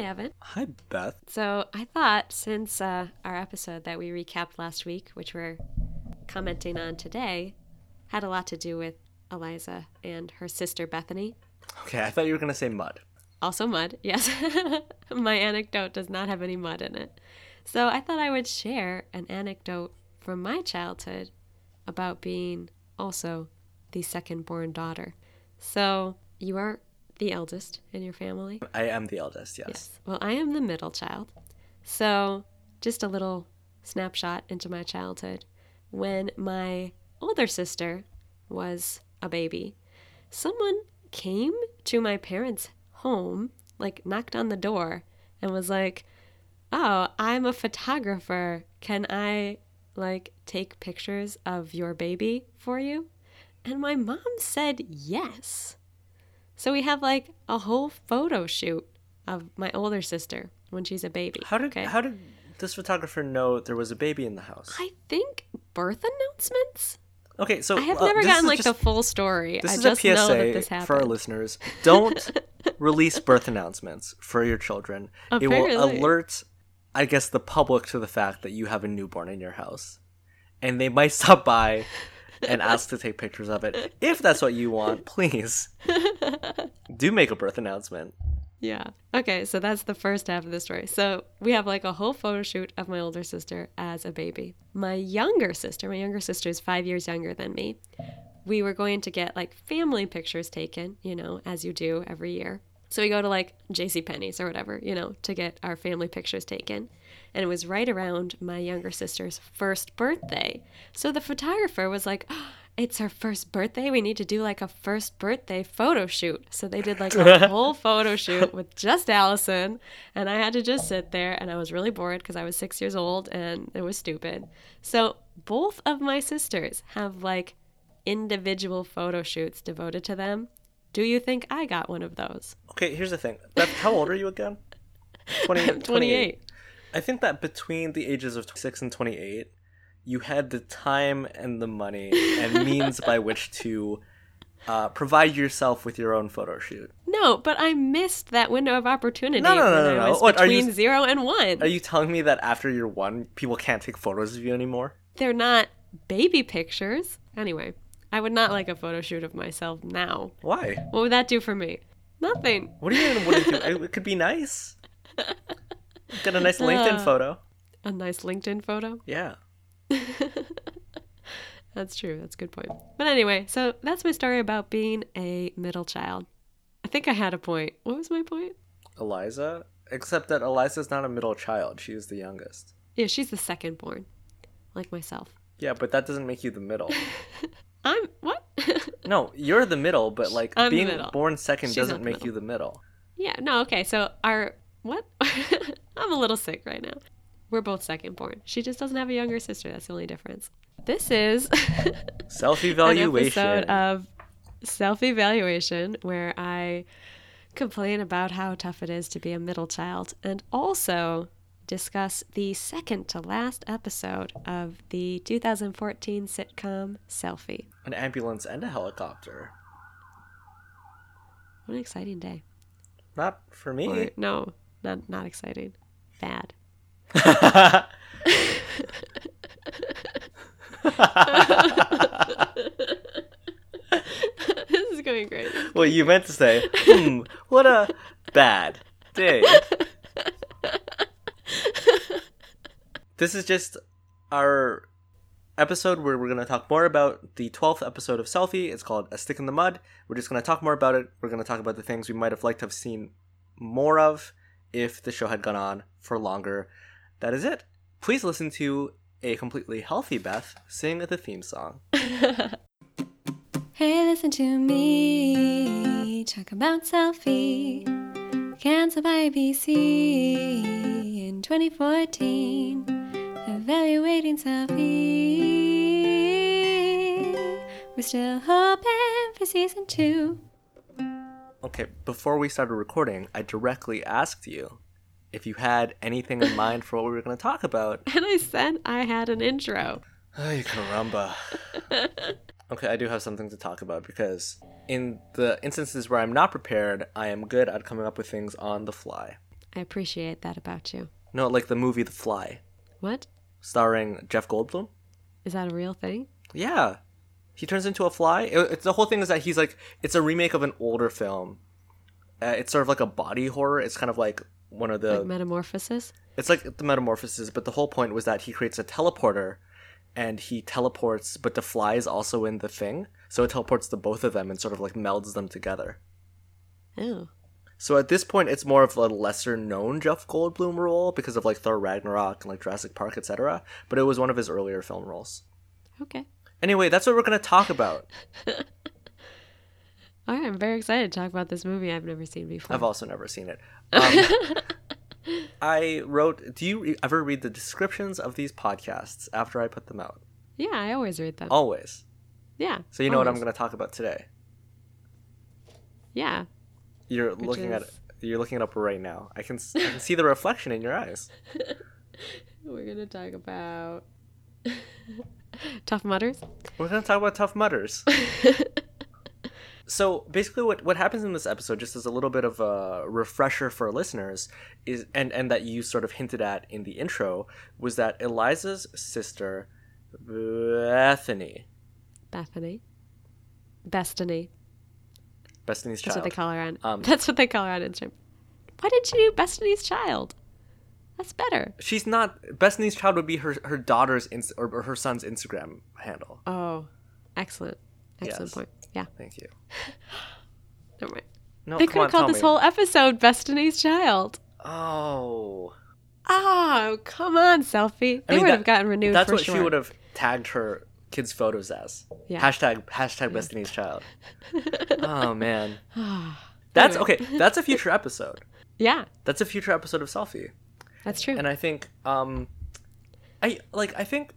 Hi, Evan. Hi, Beth. So I thought since uh, our episode that we recapped last week, which we're commenting on today, had a lot to do with Eliza and her sister Bethany. Okay, I thought you were going to say mud. Also, mud, yes. My anecdote does not have any mud in it. So I thought I would share an anecdote from my childhood about being also the second born daughter. So you are the eldest in your family? I am the eldest, yes. Yes. Well, I am the middle child. So just a little snapshot into my childhood. When my older sister was a baby, someone came to my parents' home, like knocked on the door, and was like, Oh, I'm a photographer. Can I like take pictures of your baby for you? And my mom said yes. So we have like a whole photo shoot of my older sister when she's a baby. How did how did this photographer know there was a baby in the house? I think birth announcements. Okay, so I have never gotten like just- the full story. This I is just a know that PSA this happened. for our listeners. Don't release birth announcements for your children. It will alert, I guess, the public to the fact that you have a newborn in your house, and they might stop by and ask to take pictures of it. If that's what you want, please do make a birth announcement. Yeah. Okay, so that's the first half of the story. So we have like a whole photo shoot of my older sister as a baby. My younger sister, my younger sister is five years younger than me. We were going to get like family pictures taken, you know, as you do every year. So we go to like J.C. Penney's or whatever, you know, to get our family pictures taken. And it was right around my younger sister's first birthday. So the photographer was like, oh, it's her first birthday. We need to do like a first birthday photo shoot. So they did like a whole photo shoot with just Allison. And I had to just sit there. And I was really bored because I was six years old and it was stupid. So both of my sisters have like individual photo shoots devoted to them. Do you think I got one of those? Okay, here's the thing. Beth, how old are you again? 20, I'm 28. I think that between the ages of 26 and 28, you had the time and the money and means by which to uh, provide yourself with your own photo shoot. No, but I missed that window of opportunity No, no, no, no, no. What, are you- between zero and one. Are you telling me that after you're one, people can't take photos of you anymore? They're not baby pictures. Anyway, I would not like a photo shoot of myself now. Why? What would that do for me? Nothing. What do you mean? What do you do? It could be nice. Get a nice LinkedIn Uh. photo. A nice LinkedIn photo. Yeah. That's true. That's a good point. But anyway, so that's my story about being a middle child. I think I had a point. What was my point? Eliza? Except that Eliza's not a middle child. She's the youngest. Yeah, she's the second born, like myself. Yeah, but that doesn't make you the middle. I'm what? No, you're the middle, but like I'm being born second She's doesn't make middle. you the middle. yeah, no, okay. So our? I'm a little sick right now. We're both second born. She just doesn't have a younger sister. That's the only difference. This is Self an evaluation. episode of self evaluation where I complain about how tough it is to be a middle child and also discuss the second to last episode of the 2014 sitcom Selfie. An ambulance and a helicopter. What an exciting day. Not for me. Or, no, not not exciting. Bad. this is going great. well, you meant to say, hmm, what a bad day. this is just our episode where we're going to talk more about the 12th episode of Selfie. It's called A Stick in the Mud. We're just going to talk more about it. We're going to talk about the things we might have liked to have seen more of if the show had gone on for longer. That is it. Please listen to a completely healthy Beth sing the theme song. Hey, listen to me talk about selfie. Cancelled by ABC in 2014. Evaluating selfie. We're still hoping for season two. Okay, before we started recording, I directly asked you if you had anything in mind for what we were going to talk about. And I said I had an intro. Ay, caramba. Okay, I do have something to talk about because in the instances where I'm not prepared, I am good at coming up with things on the fly. I appreciate that about you. No, like the movie The Fly, What? starring Jeff Goldblum. Is that a real thing? Yeah, he turns into a fly. It, it's the whole thing is that he's like it's a remake of an older film. Uh, it's sort of like a body horror. It's kind of like one of the Like metamorphosis? it's like the metamorphosis, but the whole point was that he creates a teleporter and he teleports, but the fly is also in the thing. So it teleports the both of them and sort of like melds them together. Oh. So at this point, it's more of a lesser known Jeff Goldblum role because of like Thor Ragnarok and like Jurassic Park, etc. But it was one of his earlier film roles. Okay. Anyway, that's what we're going to talk about. All right, I'm very excited to talk about this movie I've never seen before. I've also never seen it. Um, I wrote. Do you ever read the descriptions of these podcasts after I put them out? yeah, I always read them. Always. yeah. So you know what I'm going to talk about today. Yeah. You're looking at is- you're looking it up right now. I can I can see the reflection in your eyes. We're going to talk about Tough Mudders. We're going to talk about Tough Mudders. So basically, what what happens in this episode, just as a little bit of a refresher for listeners, is and and that you sort of hinted at in the intro was that Eliza's sister Bethany, Bethany. Destiny. Bethany's That's child. what they call her on. Um, that's what they call her on Instagram. Why didn't you do Destiny's Child? That's better. She's not Bethany's child would be her her daughter's ins- or, or her son's Instagram handle. Oh, excellent. Excellent Yes. point. Yeah. Thank you. Never mind. No, they could have called this me. whole episode Destiny's Child. Oh, Oh, come on, selfie. They mean, would that- have gotten renewed that's what sure. she would have tagged her kids' photos as. Yeah. Hashtag hashtag Destiny's Child. oh man, that's okay. That's a future episode. yeah, That's a future episode of Selfie, that's true. and I think um, I like I think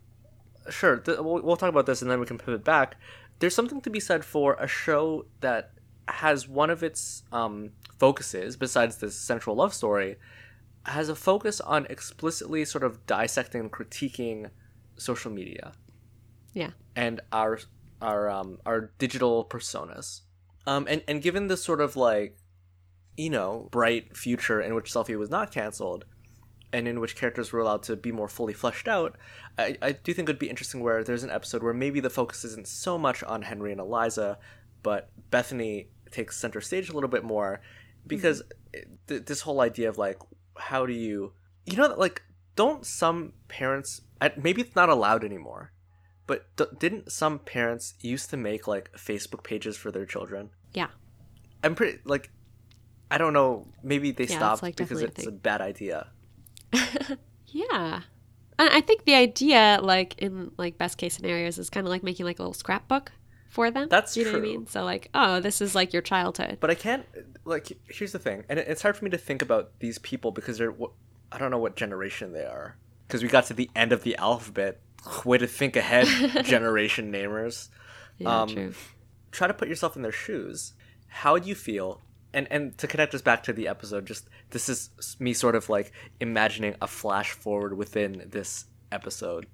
sure th- we'll, we'll talk about this and then we can pivot back. There's something to be said for a show that has one of its um, focuses besides this central love story has a focus on explicitly sort of dissecting and critiquing social media yeah. and our our um our digital personas. Um and and given this sort of like you know, bright future in which selfie was not canceled and in which characters were allowed to be more fully fleshed out, I, I do think it'd be interesting where there's an episode where maybe the focus isn't so much on Henry and Eliza, but Bethany takes center stage a little bit more because mm-hmm. it- th- this whole idea of like how do you you know like don't some parents maybe it's not allowed anymore but d- didn't some parents used to make like facebook pages for their children? Yeah. i'm pretty like i don't know maybe they Yeah, stopped like, because definitely a it's a bad idea Yeah. And I think the idea, like in like best case scenarios, is kind of like making like a little scrapbook for them. That's you know what I true. mean. So like, oh, this is like your childhood. but i can't like here's the thing and it's hard for me to think about these people because they're i don't know what generation they are because we got to the end of the alphabet way to think ahead generation namers Yeah, um, true. try to put yourself in their shoes. How would you feel? And and to connect us back to the episode, just this is me sort of like imagining a flash forward within this episode.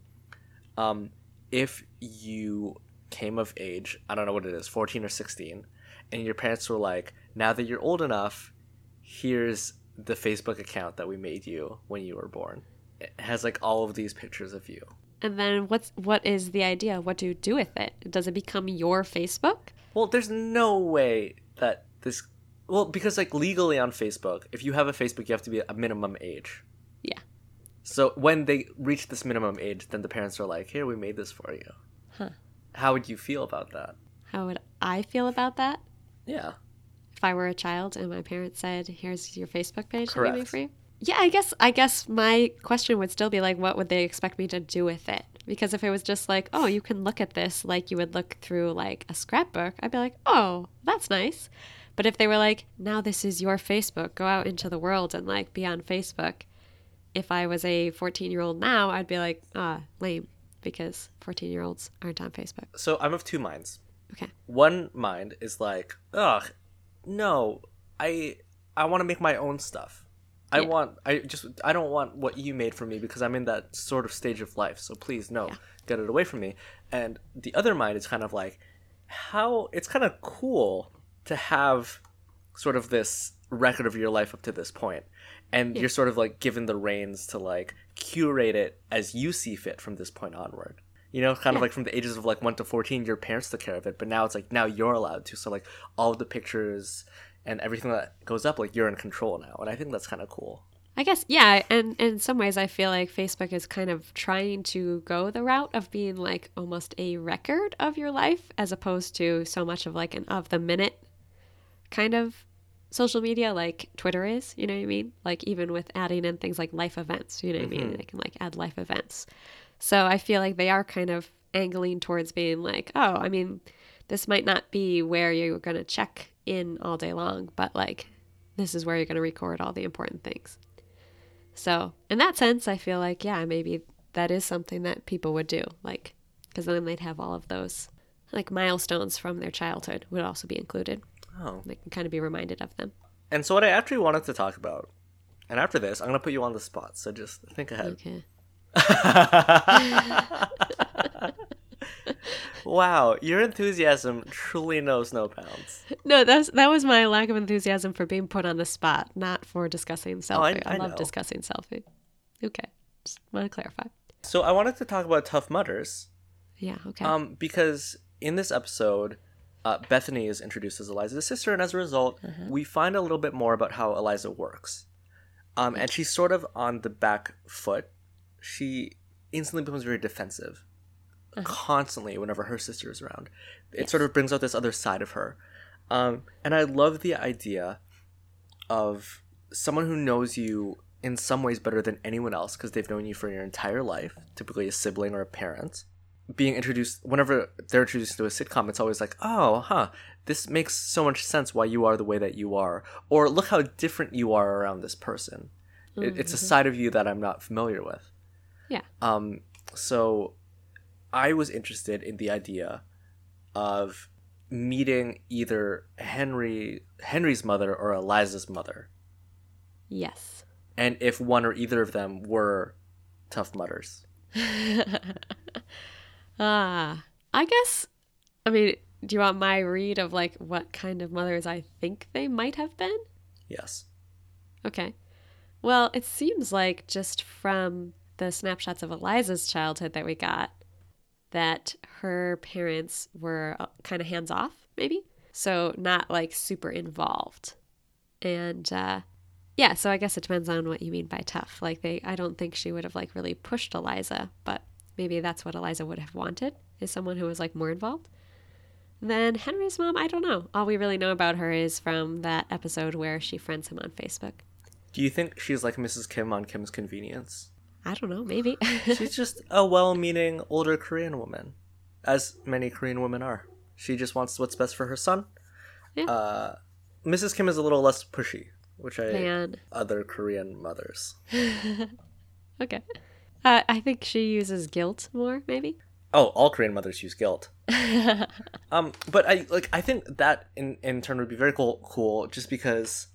Um, if you came of age, I don't know what it is, fourteen or sixteen, and your parents were like, "Now that you're old enough, here's the Facebook account that we made you when you were born. It has like all of these pictures of you." And then what's what is the idea? What do you do with it? Does it become your Facebook? Well, there's no way that this. Well, because like legally on Facebook, if you have a Facebook, you have to be a minimum age. Yeah. So when they reach this minimum age, then the parents are like, "Here, we made this for you." Huh. How would you feel about that? How would I feel about that? Yeah. If I were a child and my parents said, "Here's your Facebook page that we made for you." Yeah, I guess I guess my question would still be like, what would they expect me to do with it? Because if it was just like, oh, you can look at this like you would look through like a scrapbook, I'd be like, oh, that's nice. But if they were like, now this is your Facebook, go out into the world and like be on Facebook. If I was a 14 year old now, I'd be like, ah, lame, because 14 year olds aren't on Facebook. So I'm of two minds. Okay. One mind is like, ugh, no, I I want to make my own stuff. I Yeah. want I just I don't want what you made for me because I'm in that sort of stage of life. So please no, Yeah. get it away from me. And the other mind is kind of like how it's kind of cool to have sort of this record of your life up to this point. and you're sort of like given the reins to like curate it as you see fit from this point onward. You know, kind of like from the ages of like one to fourteen, your parents took care of it, but now it's like now you're allowed to. So like all of the pictures and everything that goes up, like you're in control now, and I think that's kind of cool. I guess yeah, and, and in some ways I feel like Facebook is kind of trying to go the route of being like almost a record of your life as opposed to so much of like an of the minute kind of social media like Twitter is, you know what I mean? Like even with adding in things like life events, you know what I mean? Mm-hmm. They can like add life events. So I feel like they are kind of angling towards being like, oh, I mean, this might not be where you're going to check in all day long, but like this is where you're going to record all the important things. So, in that sense, I feel like, yeah, maybe that is something that people would do. Like, because then they'd have all of those, like, milestones from their childhood would also be included. Oh, They can kind of be reminded of them. and so what I actually wanted to talk about, and after this, I'm gonna put you on the spot. So just think ahead. Okay. wow, your enthusiasm truly knows no bounds. No, that's that was my lack of enthusiasm for being put on the spot, not for discussing selfie. I love know. discussing selfie. Okay. Just want to clarify. So I wanted to talk about Tough Mudders, Yeah, okay. um, because in this episode, uh, Bethany is introduced as Eliza's sister, and as a result, we find a little bit more about how Eliza works. Um, and she's sort of on the back foot. She instantly becomes very defensive, constantly whenever her sister is around. It sort of brings out this other side of her. Um, and I love the idea of someone who knows you in some ways better than anyone else because they've known you for your entire life, typically a sibling or a parent. Being introduced, whenever they're introduced to a sitcom, it's always like, oh, huh, this makes so much sense why you are the way that you are. Or look how different you are around this person. It, it's a side of you that I'm not familiar with. yeah. Um, so I was interested in the idea of meeting either Henry Henry's mother or Eliza's mother, Yes. and if one or either of them were tough mudders. Ah, I guess. I mean, do you want my read of like what kind of mothers I think they might have been? Yes. Okay. Well, it seems like just from the snapshots of Eliza's childhood that we got, that her parents were kind of hands off, maybe. So not like super involved. And uh, yeah, so I guess it depends on what you mean by tough. Like they, I don't think she would have like really pushed Eliza, but maybe that's what Eliza would have wanted is someone who was like more involved. Then Henry's mom, I don't know. All we really know about her is from that episode where she friends him on Facebook. Do you think she's like Mrs. Kim on Kim's Convenience? I don't know, maybe. She's just a well-meaning older Korean woman, as many Korean women are. She just wants what's best for her son. Yeah. Uh, Mrs. Kim is a little less pushy, which I Man. other Korean mothers. okay. Uh, I think she uses guilt more, maybe. Oh, all Korean mothers use guilt. Um, but I like I think that in in turn would be very cool cool just because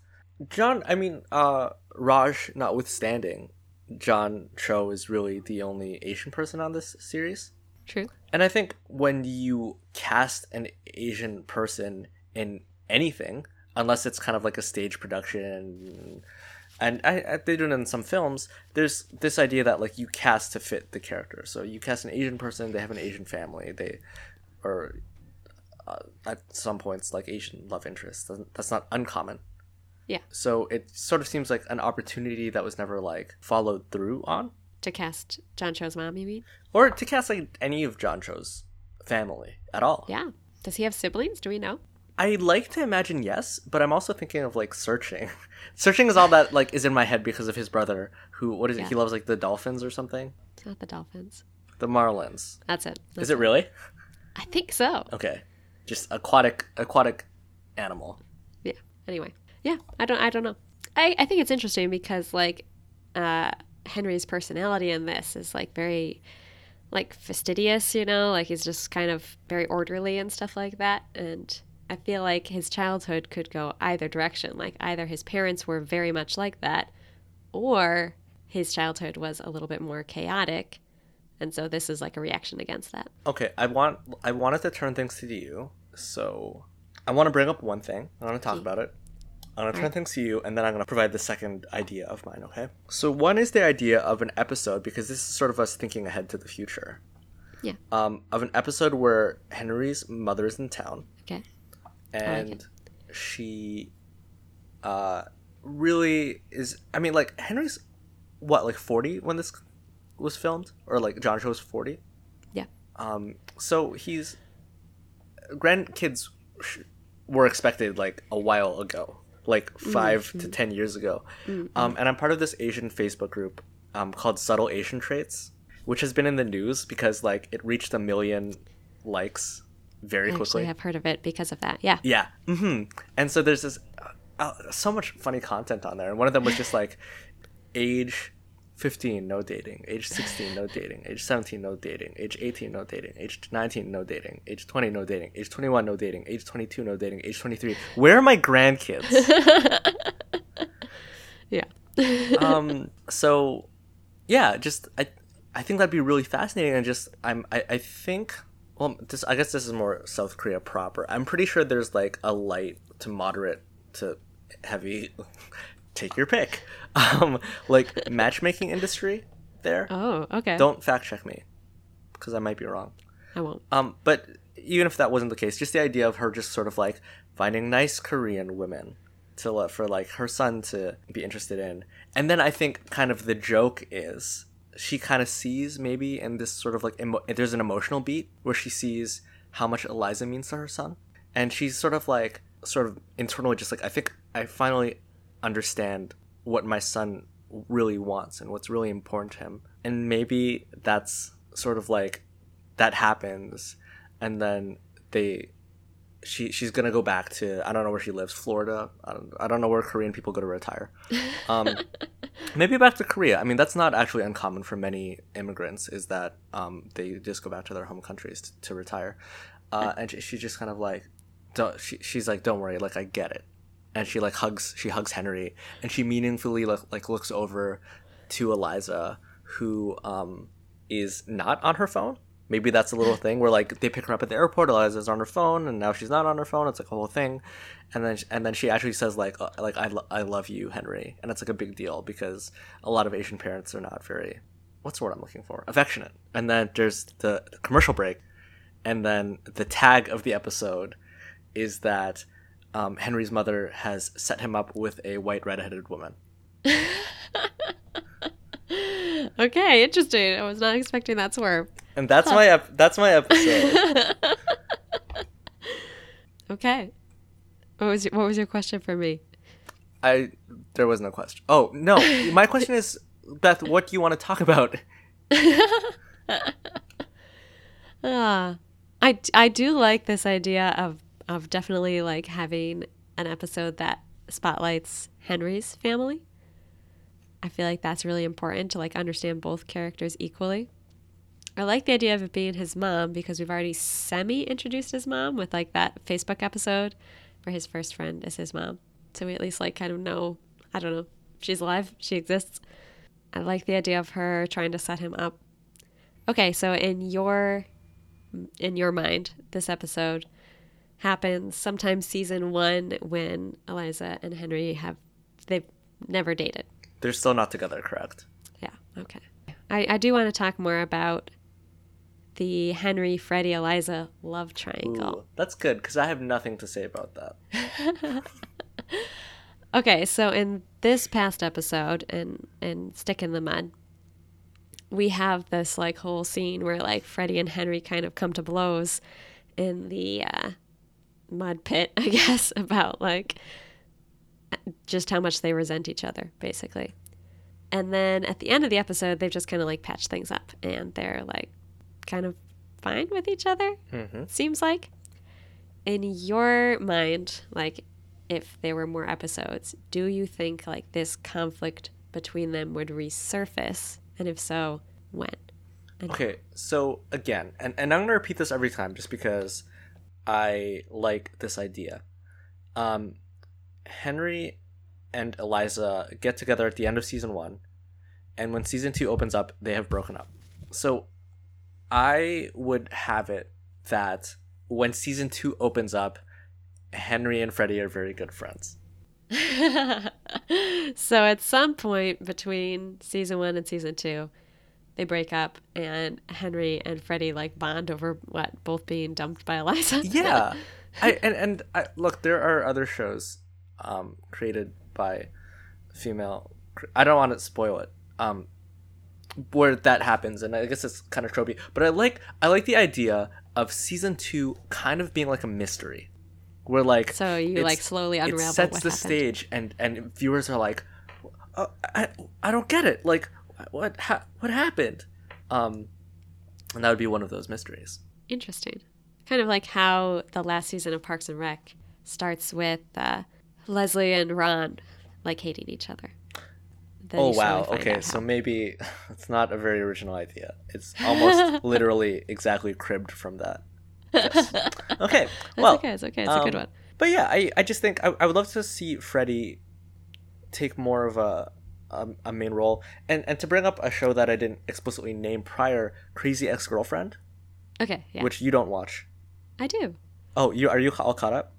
John I mean uh Raj notwithstanding, John Cho is really the only Asian person on this series. True. And I think when you cast an Asian person in anything, unless it's kind of like a stage production, and I, I they do it in some films. There's this idea that like you cast to fit the character. So you cast an Asian person, they have an Asian family, they, or uh, at some points like Asian love interest. That's not uncommon. Yeah. So it sort of seems like an opportunity that was never like followed through on To cast John Cho's mom, you mean? or to cast like any of John Cho's family at all. Yeah. Does he have siblings? Do we know? I like to imagine yes, but I'm also thinking of like searching. searching is all that like is in my head because of his brother, who what is it? He loves like the dolphins or something. It's not the dolphins. The marlins. That's it. is it really? I think so. Okay, just aquatic aquatic animal. Yeah. Anyway. Yeah. I don't. I don't know. I I think it's interesting because like, uh, Henry's personality in this is like very, like fastidious. You know, like he's just kind of very orderly and stuff like that. And I feel like his childhood could go either direction. Like either his parents were very much like that, or his childhood was a little bit more chaotic. And so this is like a reaction against that. Okay, I want I wanted to turn things to you, so I want to bring up one thing. I want to talk about it. I'm gonna turn things to you, and then I'm gonna provide the second idea of mine. Okay. So one is the idea of an episode because this is sort of us thinking ahead to the future. Yeah. Um, of an episode where Henry's mother is in town, Okay. And she, uh, really is. I mean, like Henry's, what, like forty when this was filmed, or like John Cho was forty. Yeah. Um. So he's grandkids sh- were expected like a while ago, like 5 to ten years ago. Um, and I'm part of this Asian Facebook group um, called Subtle Asian Traits, which has been in the news because like it reached a million likes very I quickly. actually have heard of it because of that. Yeah. Yeah. hmm And so there's this uh, uh, so much funny content on there, and one of them was just like age 15 no dating. Age 16 no dating. Age 17 no dating. Age 18 no dating. Age 19 no dating. Age 20 no dating. Age 21 no dating. Age 22 no dating. Age 23 where are my grandkids? Yeah. um so yeah just i i think that'd be really fascinating. And just i'm i, I think well this i guess this is more south korea proper. I'm pretty sure there's like a light to moderate to heavy. Take your pick. Um like matchmaking industry there? Oh, okay. don't fact check me because i might be wrong. I won't. um but even if that wasn't the case just the idea of her just sort of like finding nice korean women to for like her son to be interested in. And then i think kind of the joke is she kind of sees maybe in this sort of like emo- there's an emotional beat where she sees how much eliza means to her son. And she's sort of like sort of internally just like i think i finally understand what my son really wants and what's really important to him. And maybe that's sort of like that happens and then they she she's gonna go back to I don't know where she lives, Florida. I don't, I don't know where Korean people go to retire. Um, maybe back to Korea. I mean, that's not actually uncommon for many immigrants. Is that um, they just go back to their home countries to, to retire, uh, and she, she just kind of like, don't she, she's like, don't worry, like I get it, and she like hugs she hugs Henry, and she meaningfully like, like looks over to Eliza, who um, is not on her phone maybe that's a little thing where like they pick her up at the airport eliza's on her phone and now she's not on her phone. It's like a whole thing. And then and then she actually says like uh, like I, lo- I love you henry. And it's like a big deal because a lot of asian parents are not very what's the word i'm looking for? Affectionate. And then there's the, the commercial break. And then the tag of the episode is that um, henry's mother has set him up with a white redheaded woman Okay, interesting. I was not expecting that swerve. and that's my ep- that's my episode Okay. What was your, what was your question for me? I there was no question. Oh no, my question is, Beth, what do you want to talk about? Ah, I I do like this idea of of definitely like having an episode that spotlights Henry's family. I feel like that's really important to like understand both characters equally. I like the idea of it being his mom because we've already semi introduced his mom with like that Facebook episode where his first friend is his mom. So we at least like kind of know, I don't know, she's alive, she exists. I like the idea of her trying to set him up. Okay, so in your in your mind, this episode happens sometime season 1 when Eliza and Henry have they've never dated. They're still not together, correct? Yeah, okay. I, I do want to talk more about the Henry, Freddie, Eliza love triangle. Ooh, that's good because I have nothing to say about that. Okay, so in this past episode and and Stick in the Mud, we have this like whole scene where like Freddie and Henry kind of come to blows in the uh, mud pit, I guess, about like just how much they resent each other, basically. And then at the end of the episode, they've just kind of like patched things up and they're like kind of fine with each other, hmm seems like. In your mind, like if there were more episodes, do you think like this conflict between them would resurface? And if so, when? Okay, so again, and, and I'm gonna repeat this every time just because I like this idea. Um, Henry and Eliza get together at the end of season one, and when season two opens up, they have broken up. So I would have it that when season two opens up, Henry and Freddie are very good friends. so at some point between season one and season two, they break up and Henry and Freddie like bond over what both being dumped by Eliza. yeah, I and and I, look, there are other shows um, created by female. I don't want to spoil it. Um, where that happens, and I guess it's kind of tropey. But I like I like the idea of season two kind of being like a mystery, where like so you like slowly unravel it sets the happened. stage, and and viewers are like, oh, I I don't get it. Like what ha- what happened? Um, and that would be one of those mysteries. Interesting. Kind of like how the last season of Parks and Rec starts with uh, Leslie and Ron like hating each other. Then oh wow okay so maybe it's not a very original idea it's almost literally exactly cribbed from that Yes. okay well okay. It's okay. It's a good um, one. but yeah i, I just think I, I would love to see freddie take more of a, a a main role and and to bring up a show that i didn't explicitly name prior crazy ex-girlfriend Okay. Yeah. which you don't watch I do. oh you are you all caught up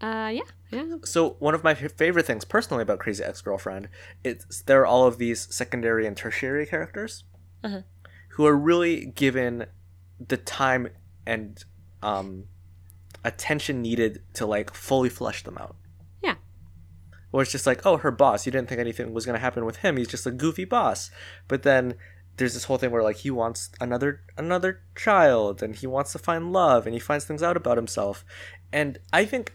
Uh, yeah. Yeah. So one of my favorite things personally about Crazy Ex-Girlfriend is there are all of these secondary and tertiary characters Uh-huh. who are really given the time and um, attention needed to like fully flesh them out. Yeah. Or it's just like, oh, her boss. You didn't think anything was gonna happen with him. He's just a goofy boss. But then there's this whole thing where like he wants another another child and he wants to find love and he finds things out about himself. And I think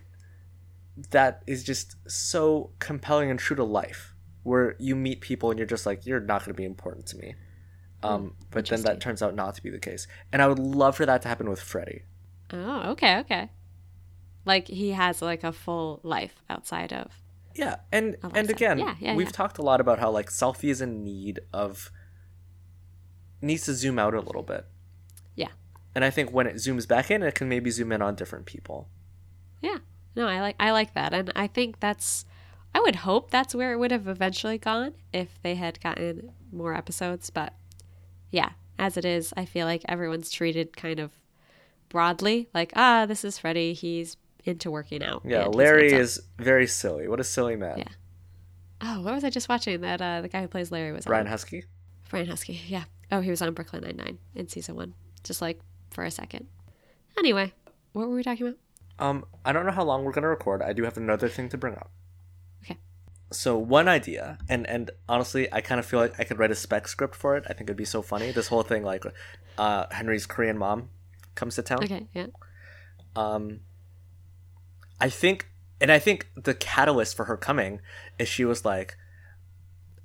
that is just so compelling and true to life where you meet people and you're just like you're not going to be important to me um, but then that turns out not to be the case and i would love for that to happen with freddie Oh, okay. Okay. Like he has like a full life outside of. yeah and and again Yeah, yeah, we've yeah. talked a lot about how like selfie is in need of needs to zoom out a little bit Yeah. and i think when it zooms back in it can maybe zoom in on different people Yeah. No, I like I like that, and I think that's. I would hope that's where it would have eventually gone if they had gotten more episodes, but yeah, as it is, I feel like everyone's treated kind of broadly, like ah, this is Freddie, he's into working out. yeah larry is very silly what a silly man Yeah. Oh, what was I just watching? That uh, the guy who plays Larry was brian on. huskey Brian Huskey. Yeah. Oh, he was on Brooklyn Nine Nine in season one, just like for a second. Anyway, what were we talking about? Um, I don't know how long we're gonna record. I do have another thing to bring up. Okay. So one idea, and and honestly, I kind of feel like I could write a spec script for it. I think it'd be so funny. This whole thing, like, uh, Henry's Korean mom comes to town. Okay. Yeah. Um, I think, and I think the catalyst for her coming is she was like,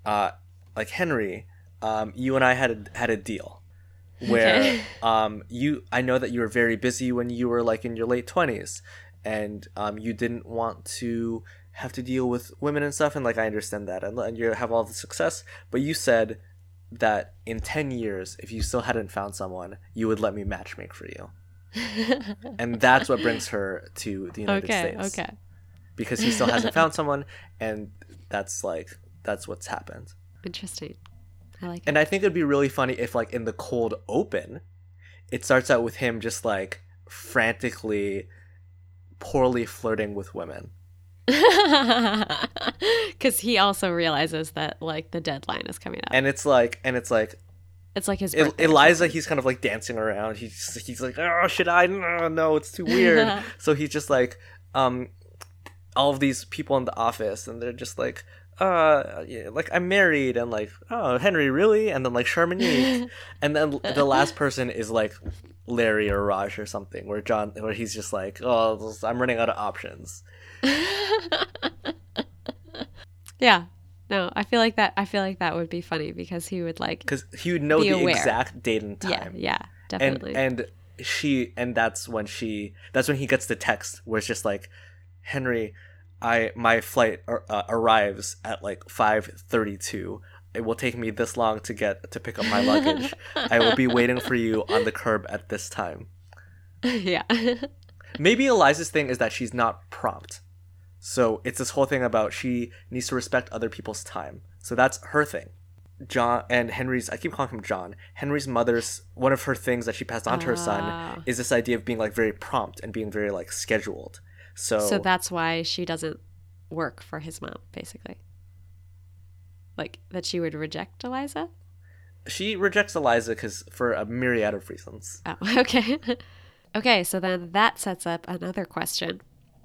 uh, like Henry, um, you and I had a, had a deal where Okay. um you I know that you were very busy when you were like in your late 20s and um you didn't want to have to deal with women and stuff and like I understand that and, and you have all the success but you said that in 10 years if you still hadn't found someone you would let me matchmake for you and that's what brings her to the United okay. States Okay. because he still hasn't found someone and that's like that's what's happened Interesting. I like and I think it'd be really funny if, like, in the cold open, it starts out with him just like frantically, poorly flirting with women. Because he also realizes that like the deadline is coming up. And it's like, and it's like, it's like his birthday Eliza, he's kind of like dancing around. He's he's like, oh, should I? No, no, it's too weird. so he's just like, um, all of these people in the office, and they're just like, uh, like I'm married, and like, oh, Henry, really? And then like Charmonique, and then the last person is like Larry or Raj or something, where John, where he's just like, oh, I'm running out of options. yeah. No, I feel like that. I feel like that would be funny because he would like. because he would know the aware. exact date and time. Yeah. and Definitely. and she and that's when she that's when he gets the text where it's just like henry i my flight uh, arrives at like 5.32 it will take me this long to get to pick up my luggage. I will be waiting for you on the curb at this time. Yeah. maybe eliza's thing is that she's not prompt. So it's this whole thing about she needs to respect other people's time. So that's her thing. John and henry's i keep calling him john. Henry's mother's one of her things that she passed on to her son Ah. is this idea of being like very prompt and being very like scheduled so, so that's why she doesn't work for his mom, basically. Like that she would reject Eliza? She rejects Eliza because for a myriad of reasons. Oh, okay. okay, so then that sets up another question.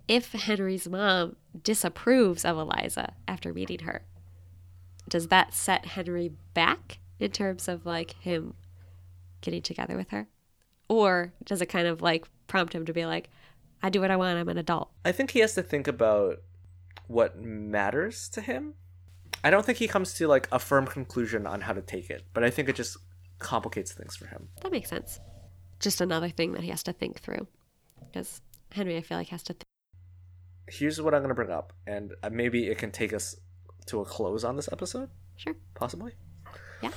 If Henry's mom disapproves of Eliza after meeting her, does that set Henry back in terms of like him getting together with her? Or does it kind of like prompt him to be like, I do what I want, I'm an adult? I think he has to think about what matters to him. I don't think he comes to like a firm conclusion on how to take it, but I think it just complicates things for him. That makes sense. Just another thing that he has to think through. Because Henry, I feel like, has to. Th- Here's what I'm going to bring up, and uh, maybe it can take us to a close on this episode, sure. possibly. Yeah.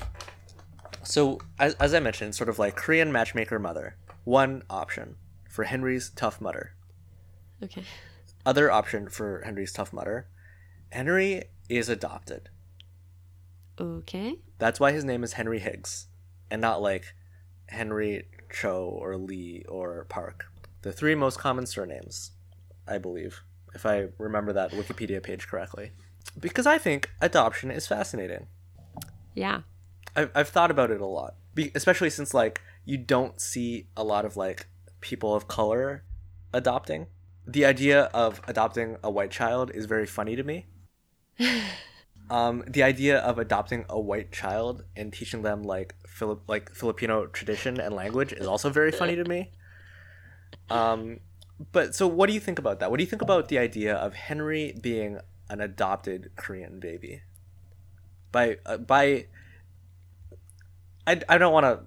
So, as, as I mentioned, sort of like Korean matchmaker mother, one option for Henry's tough mother. Okay. Other option for Henry's tough mother, Henry is adopted. Okay. That's why his name is Henry Higgs, and not like Henry Cho or Lee or Park. The three most common surnames, I believe, if I remember that Wikipedia page correctly. Because I think adoption is fascinating. Yeah. I've, I've thought about it a lot, Be- especially since like you don't see a lot of like people of color adopting. The idea of adopting a white child is very funny to me. um, the idea of adopting a white child and teaching them like like Filipino tradition and language is also very funny to me. Um, but so what do you think about that? What do you think about the idea of Henry being an adopted Korean baby? By uh, by I, I don't want to.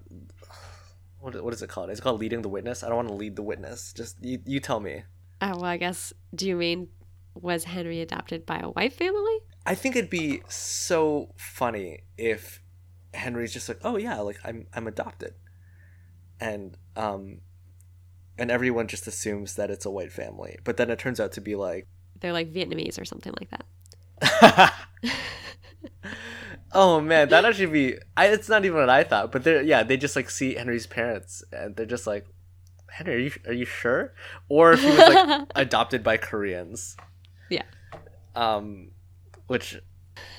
What, what is it called? Is it called leading the witness? I don't want to lead the witness. Just you, you tell me. Oh, well, I guess, do you mean was Henry adopted by a white family? I think it'd be so funny if Henry's just like, oh yeah, like I'm I'm adopted, and um, and everyone just assumes that it's a white family, but then it turns out to be like, They're like Vietnamese or something like that. oh man, that actually be. I, it's not even what I thought, but they're yeah, they just like see Henry's parents and they're just like, Henry, are you are you sure? Or if he was like adopted by Koreans. Yeah. Um, which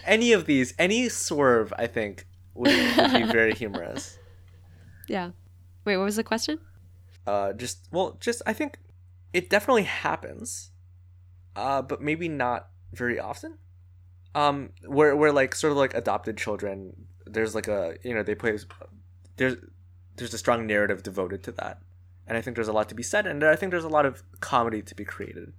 any of these, any swerve, I think would, would be very humorous. Yeah. Wait, what was the question? Uh, just well, just I think it definitely happens, uh, but maybe not very often. Um, where where like sort of like adopted children, there's like a you know they play there's there's a strong narrative devoted to that, and I think there's a lot to be said, and I think there's a lot of comedy to be created.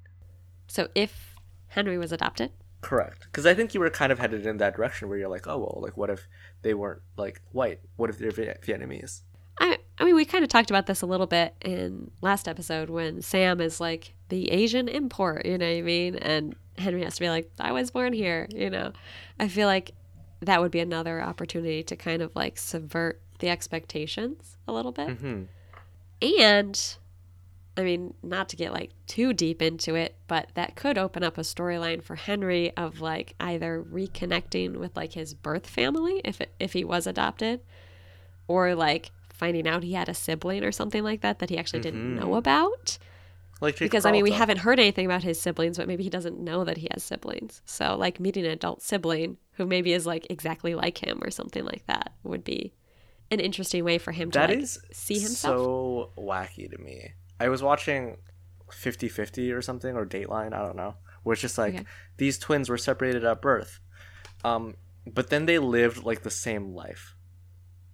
So if Henry was adopted, Correct, because I think you were kind of headed in that direction where you're like, oh well, like what if they weren't like white? What if they're Vietnamese? I, I mean, we kind of talked about this a little bit in last episode when Sam is like the Asian import, you know what I mean? And Henry has to be like, I was born here, you know? I feel like that would be another opportunity to kind of like subvert the expectations a little bit. hmm And I mean, not to get like too deep into it, but that could open up a storyline for Henry of like either reconnecting with like his birth family if it, if he was adopted or like finding out he had a sibling or something like that that he actually didn't know about. Like Jake Because I mean, we haven't heard anything about his siblings, but maybe he doesn't know that he has siblings. So like meeting an adult sibling who maybe is like exactly like him or something like that would be an interesting way for him to That like, is see himself. so wacky to me. I was watching 50-50 or something or Dateline, I don't know. Where it's just like Okay. these twins were separated at birth. Um but then they lived like the same life.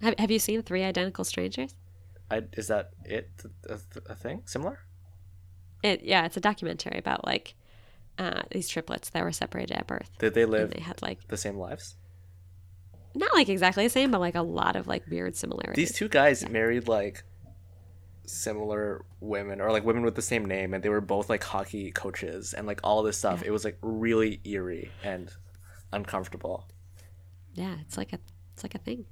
Have, have you seen Three Identical Strangers? I, is that it a, a thing similar? It yeah, it's a documentary about like uh, these triplets that were separated at birth, Did they and live they had like the same lives? not like exactly the same, but like a lot of like weird similarities. These two guys married like similar women or like women with the same name and they were both like hockey coaches and like all this stuff. Yeah. It was like really eerie and uncomfortable. yeah, it's like a it's like a thing.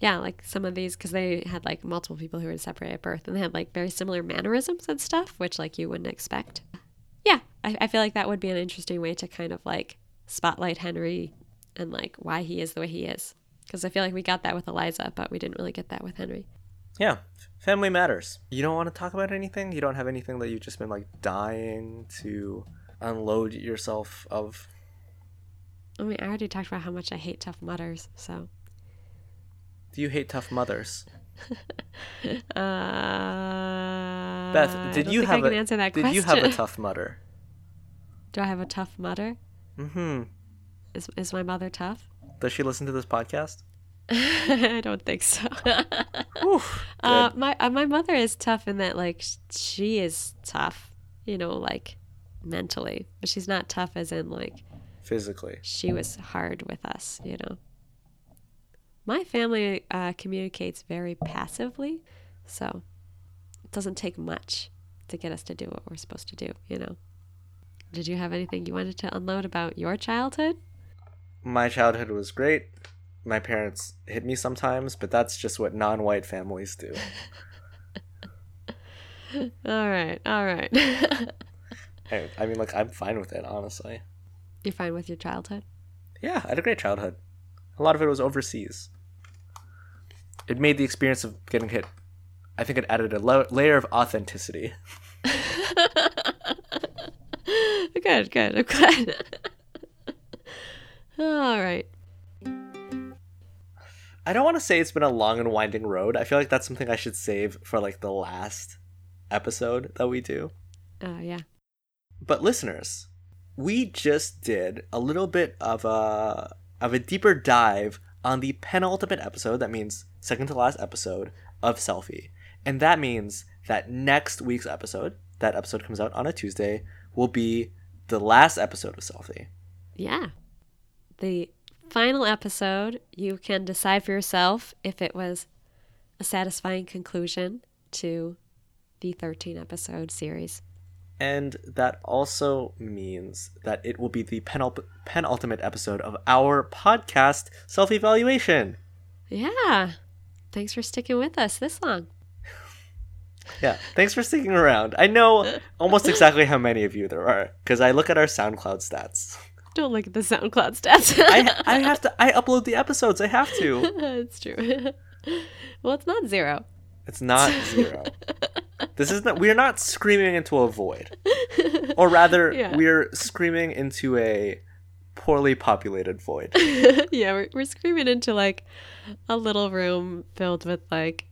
Yeah, like some of these because they had like multiple people who were separated at birth, and they had like very similar mannerisms and stuff, which like you wouldn't expect. Yeah, I, I feel like that would be an interesting way to kind of like spotlight Henry and like why he is the way he is. Because I feel like we got that with Eliza, but we didn't really get that with Henry. Yeah, family matters. You don't want to talk about anything? You don't have anything that you've just been like dying to unload yourself of? I mean, I already talked about how much I hate tough mudders, so. Do you hate tough mudders? Uh, Beth, did you have a did question. you have a tough mother? Do I have a tough mother? Mm-hmm. Is is my mother tough? Does she listen to this podcast? I don't think so. Oof, uh, my uh, my mother is tough in that like she is tough, you know, like mentally, but she's not tough as in like Physically. she was hard with us, you know. My family uh, communicates very passively, so it doesn't take much to get us to do what we're supposed to do, you know. Did you have anything you wanted to unload about your childhood? My childhood was great. My parents hit me sometimes, but that's just what non-white families do. All right, all right. I, I mean, like, I'm fine with it, honestly. You're fine with your childhood? Yeah, I had a great childhood. A lot of it was overseas. It made the experience of getting hit. I think it added a lo- layer of authenticity. good, good. I'm glad. all right. I don't want to say it's been a long and winding road. I feel like that's something I should save for like the last episode that we do. Uh, yeah. But listeners, we just did a little bit of a of a deeper dive on the penultimate episode. That means second to last episode of Selfie, and that means that next week's episode, that episode comes out on a Tuesday, will be the last episode of Selfie. Yeah. The final episode, you can decide for yourself if it was a satisfying conclusion to the 13 episode series. And that also means that it will be the penul- penultimate episode of our podcast, Self Evaluation. Yeah. Thanks for sticking with us this long. Yeah, thanks for sticking around. I know almost exactly how many of you there are because I look at our SoundCloud stats. Don't look at the SoundCloud stats. I I have to I upload the episodes. I have to. That's true. well, it's not zero. It's not zero. This is not. We are not screaming into a void, or rather, Yeah. we're screaming into a poorly populated void. yeah, we're, we're screaming into like a little room filled with like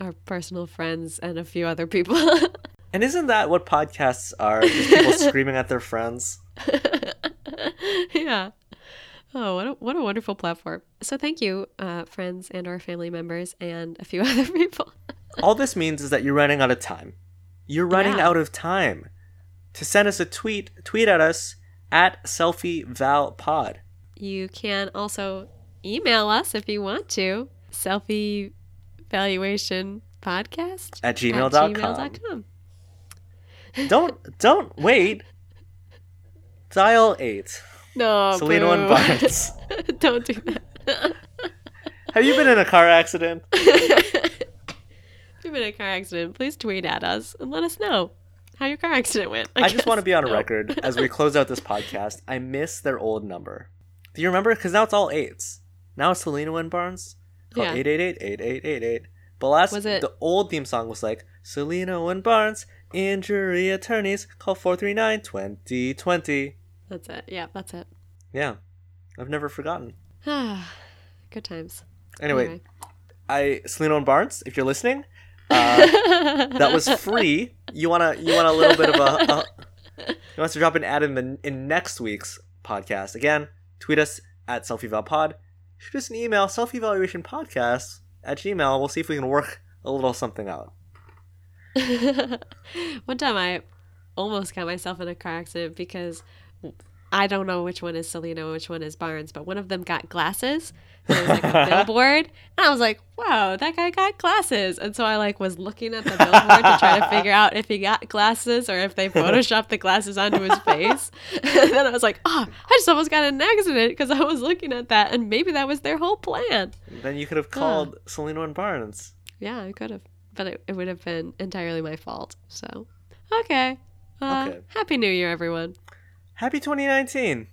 our personal friends and a few other people. And isn't that what podcasts are? Just people screaming at their friends. yeah. Oh, what a, what a wonderful platform. So thank you, uh, friends and our family members and a few other people. All this means is that you're running out of time. You're running Yeah. out of time. To send us a tweet, tweet at us at selfievalpod. You can also email us if you want to. Selfie valuation podcast At at gmail.com. gmail.com. Don't don't wait. Dial eight. No, Cellino and boo. Barnes. Don't do that. Have you been in a car accident? if you've been in a car accident, please tweet at us and let us know how your car accident went. I, just want to be on No. record as we close out this podcast. I miss their old number. Do you remember? Because now it's all eights. Now it's Cellino and Barnes. Call Yeah. 888-8888. But last, Was it- the old theme song was like, Cellino and Barnes, injury attorneys, call 439-2020. That's it. Yeah, that's it. Yeah. I've never forgotten. Ah, good times. Anyway, I Cellino and Barnes, if you're listening, uh, that was free. You wanna you want a little bit of a, a you want us to drop an ad in the in next week's podcast. Again, tweet us at selfievalpod. Shoot us an email, selfievaluationpodcast at gmail. We'll see if we can work a little something out. One time I almost got myself in a car accident because I don't know which one is Cellino which one is Barnes, but one of them got glasses. And it was like a billboard. And I was like, wow, that guy got glasses. And so I like was looking at the billboard to try to figure out if he got glasses or if they photoshopped the glasses onto his face. and then I was like, oh, I just almost got an accident because I was looking at that and maybe that was their whole plan. Then you could have called Cellino and Barnes. Yeah, I could have. But it, it would have been entirely my fault. So, okay. Uh, Okay. Happy New Year, everyone. Happy 2019.